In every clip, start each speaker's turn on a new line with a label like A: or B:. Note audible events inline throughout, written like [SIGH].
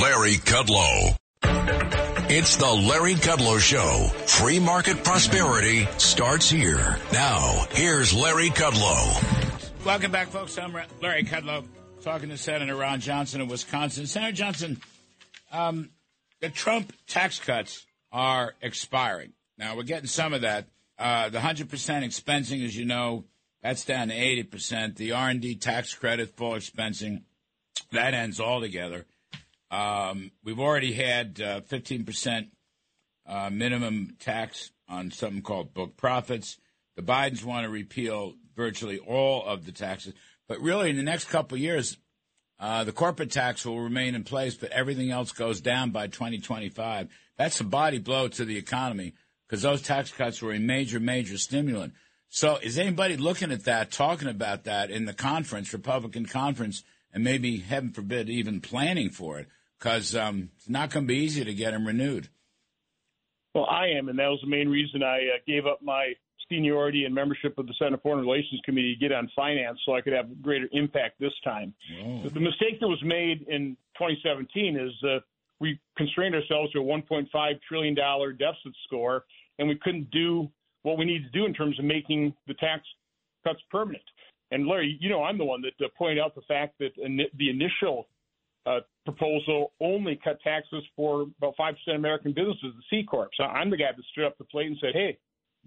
A: Larry Kudlow. It's the Larry Kudlow Show. Free market prosperity starts here. Now, here's Larry Kudlow.
B: Welcome back, folks. I'm Larry Kudlow, talking to Senator Ron Johnson of Wisconsin. Senator Johnson, um, the Trump tax cuts are expiring. Now, we're getting some of that. Uh, the 100% expensing, as you know, that's down to 80%. The R&D tax credit, full expensing, that ends altogether. Um, we've already had uh, 15% uh, minimum tax on something called book profits. The Bidens want to repeal virtually all of the taxes. But really, in the next couple of years, uh, the corporate tax will remain in place, but everything else goes down by 2025. That's a body blow to the economy because those tax cuts were a major, major stimulant. So, is anybody looking at that, talking about that in the conference, Republican conference, and maybe, heaven forbid, even planning for it? Because um, it's not going to be easy to get him renewed.
C: Well, I am, and that was the main reason I uh, gave up my seniority and membership of the Senate Foreign Relations Committee to get on finance so I could have greater impact this time. The mistake that was made in 2017 is uh, we constrained ourselves to a $1.5 trillion deficit score, and we couldn't do what we need to do in terms of making the tax cuts permanent. And Larry, you know I'm the one that uh, pointed out the fact that in the initial uh, proposal only cut taxes for about 5% American businesses, the C Corps. So I'm the guy that stood up the plate and said, hey,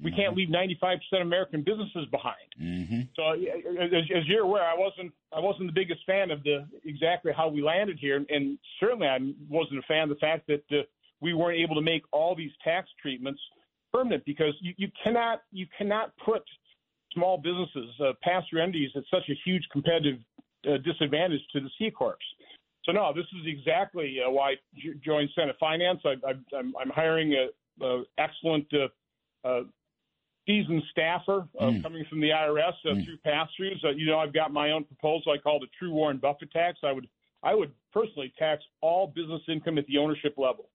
C: we mm-hmm. can't leave 95% American businesses behind.
B: Mm-hmm.
C: So as, as, you're aware, I wasn't I wasn't the biggest fan of the exactly how we landed here, and certainly I wasn't a fan of the fact that uh, we weren't able to make all these tax treatments permanent because you, you cannot you cannot put small businesses, uh, pass-through entities, at such a huge competitive uh, disadvantage to the C corps. So no, this is exactly uh, why I joined Senate Finance. I, am hiring a, a excellent uh, uh, seasoned staffer uh, mm. coming from the IRS uh, mm. through pass-throughs. Uh, you know, I've got my own proposal. I call the True Warren Buffett tax. I would I would personally tax all business income at the ownership level.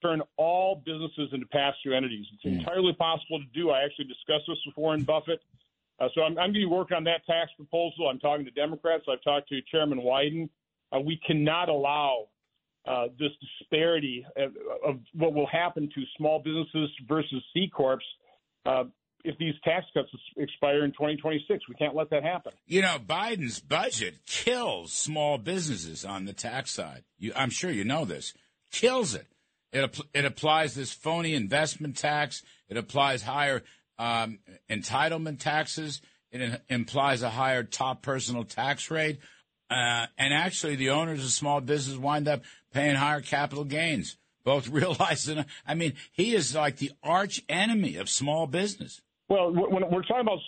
C: Turn all businesses into pass-through entities. It's mm. entirely possible to do. I actually discussed this with Warren Buffett. Uh, so I'm, I'm going to be working on that tax proposal. I'm talking to Democrats. I've talked to Chairman Wyden. Uh, we cannot allow uh, this disparity of, of, what will happen to small businesses versus C corps uh, if these tax cuts expire in 2026. We can't let that happen.
B: You know, Biden's budget kills small businesses on the tax side. You, I'm sure you know this. Kills it. It, it applies this phony investment tax. It applies higher um, entitlement taxes. It implies a higher top personal tax rate. Uh, and actually, the owners of small business wind up paying higher capital gains. Both [LAUGHS] realizing, I mean, he is like the arch enemy of small business.
C: Well, when we're talking about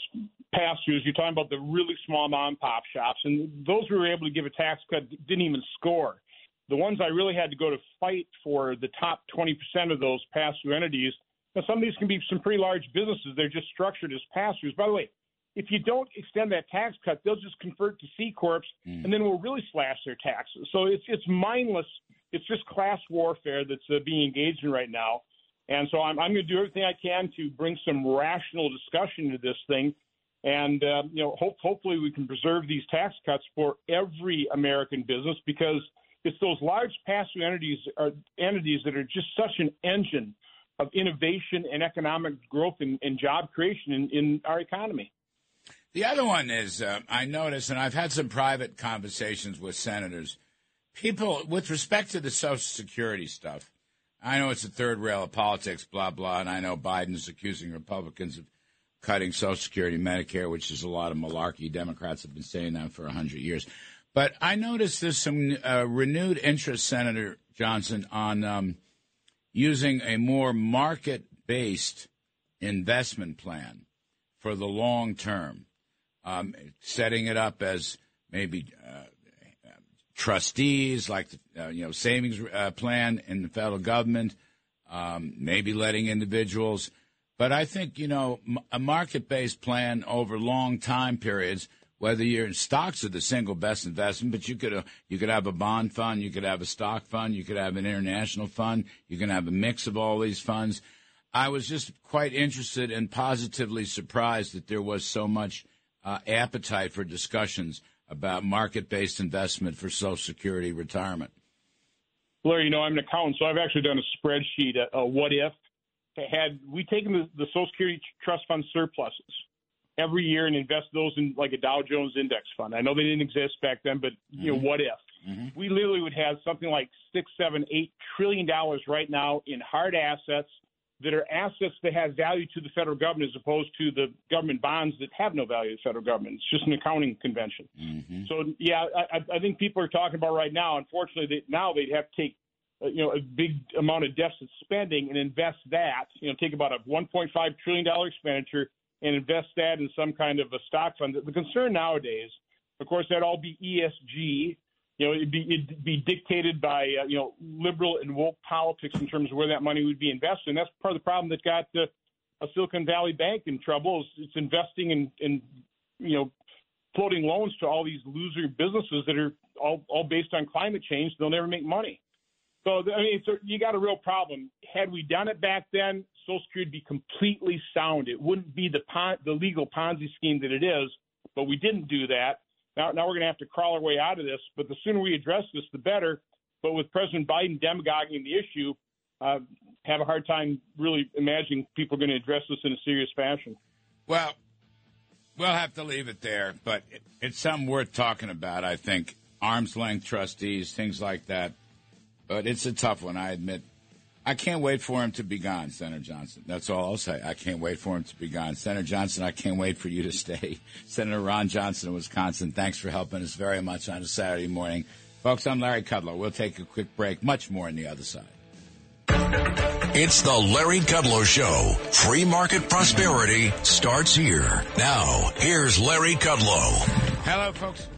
C: pass-throughs, you're talking about the really small mom-and-pop shops, and those we were able to give a tax cut didn't even score. The ones I really had to go to fight for the top 20% of those pass-through entities. Now, some of these can be some pretty large businesses. They're just structured as pass-throughs. By the way, if you don't extend that tax cut, they'll just convert to C corps, mm. and then we'll really slash their taxes. So it's it's mindless. It's just class warfare that's uh, being engaged in right now. And so I'm, I'm going to do everything I can to bring some rational discussion to this thing, and uh, you know, hope, hopefully we can preserve these tax cuts for every American business because it's those large pass-through entities are entities that are just such an engine of innovation and economic growth and, and job creation in, in our economy.
B: The other one is uh, I notice, and I've had some private conversations with senators. People, with respect to the Social Security stuff, I know it's the third rail of politics, blah blah, and I know Biden's accusing Republicans of cutting Social Security, Medicare, which is a lot of malarkey. Democrats have been saying that for hundred years. But I noticed there's some uh, renewed interest, Senator Johnson, on um, using a more market-based investment plan for the long term um, setting it up as maybe uh, trustees, like the uh, you know savings uh, plan in the federal government, um, maybe letting individuals. But I think you know a market-based plan over long time periods. Whether you're in stocks are the single best investment, but you could uh, you could have a bond fund, you could have a stock fund, you could have an international fund, you can have a mix of all these funds. I was just quite interested and positively surprised that there was so much uh, appetite for discussions about market based investment for Social Security retirement?
C: Larry, you know, I'm an accountant, so I've actually done a spreadsheet, a, a what if. Had we taken the, the Social Security Trust Fund surpluses every year and invest those in like a Dow Jones index fund, I know they didn't exist back then, but you mm-hmm. know, what if? Mm-hmm. We literally would have something like six, seven, eight trillion dollars right now in hard assets that are assets that have value to the federal government as opposed to the government bonds that have no value to the federal government. It's just an accounting convention. Mm-hmm. So, yeah, I, I think people are talking about right now, unfortunately, they, now they'd have to take uh, you know, a big amount of deficit spending and invest that, you know, take about a $1.5 trillion expenditure and invest that in some kind of a stock fund. The concern nowadays, of course, that all be ESG, you know, it'd be, it'd be dictated by, uh, you know, liberal and woke politics in terms of where that money would be invested. And that's part of the problem that got uh, a Silicon Valley Bank in trouble. Is it's investing in, in, you know, floating loans to all these loser businesses that are all, all based on climate change. They'll never make money. So I mean, so you got a real problem. Had we done it back then, Social Security would be completely sound. It wouldn't be the pon- the legal Ponzi scheme that it is. But we didn't do that. Now, now we're going to have to crawl our way out of this. But the sooner we address this, the better. But with President Biden demagoguing the issue, uh, have a hard time really imagining people are going to address this in a serious fashion.
B: Well, we'll have to leave it there. But it, it's something worth talking about. I think arm's length trustees, things like that. But it's a tough one, I admit. I can't wait for him to be gone, Senator Johnson. That's all I'll say. I can't wait for him to be gone. Senator Johnson, I can't wait for you to [LAUGHS] stay. Senator Ron Johnson of Wisconsin, thanks for helping us very much on a Saturday morning. Folks, I'm Larry Kudlow. We'll take a quick break. Much more on the other side.
A: It's the Larry Kudlow Show. Free market prosperity starts here. Now, here's Larry Kudlow.
B: Hello, folks.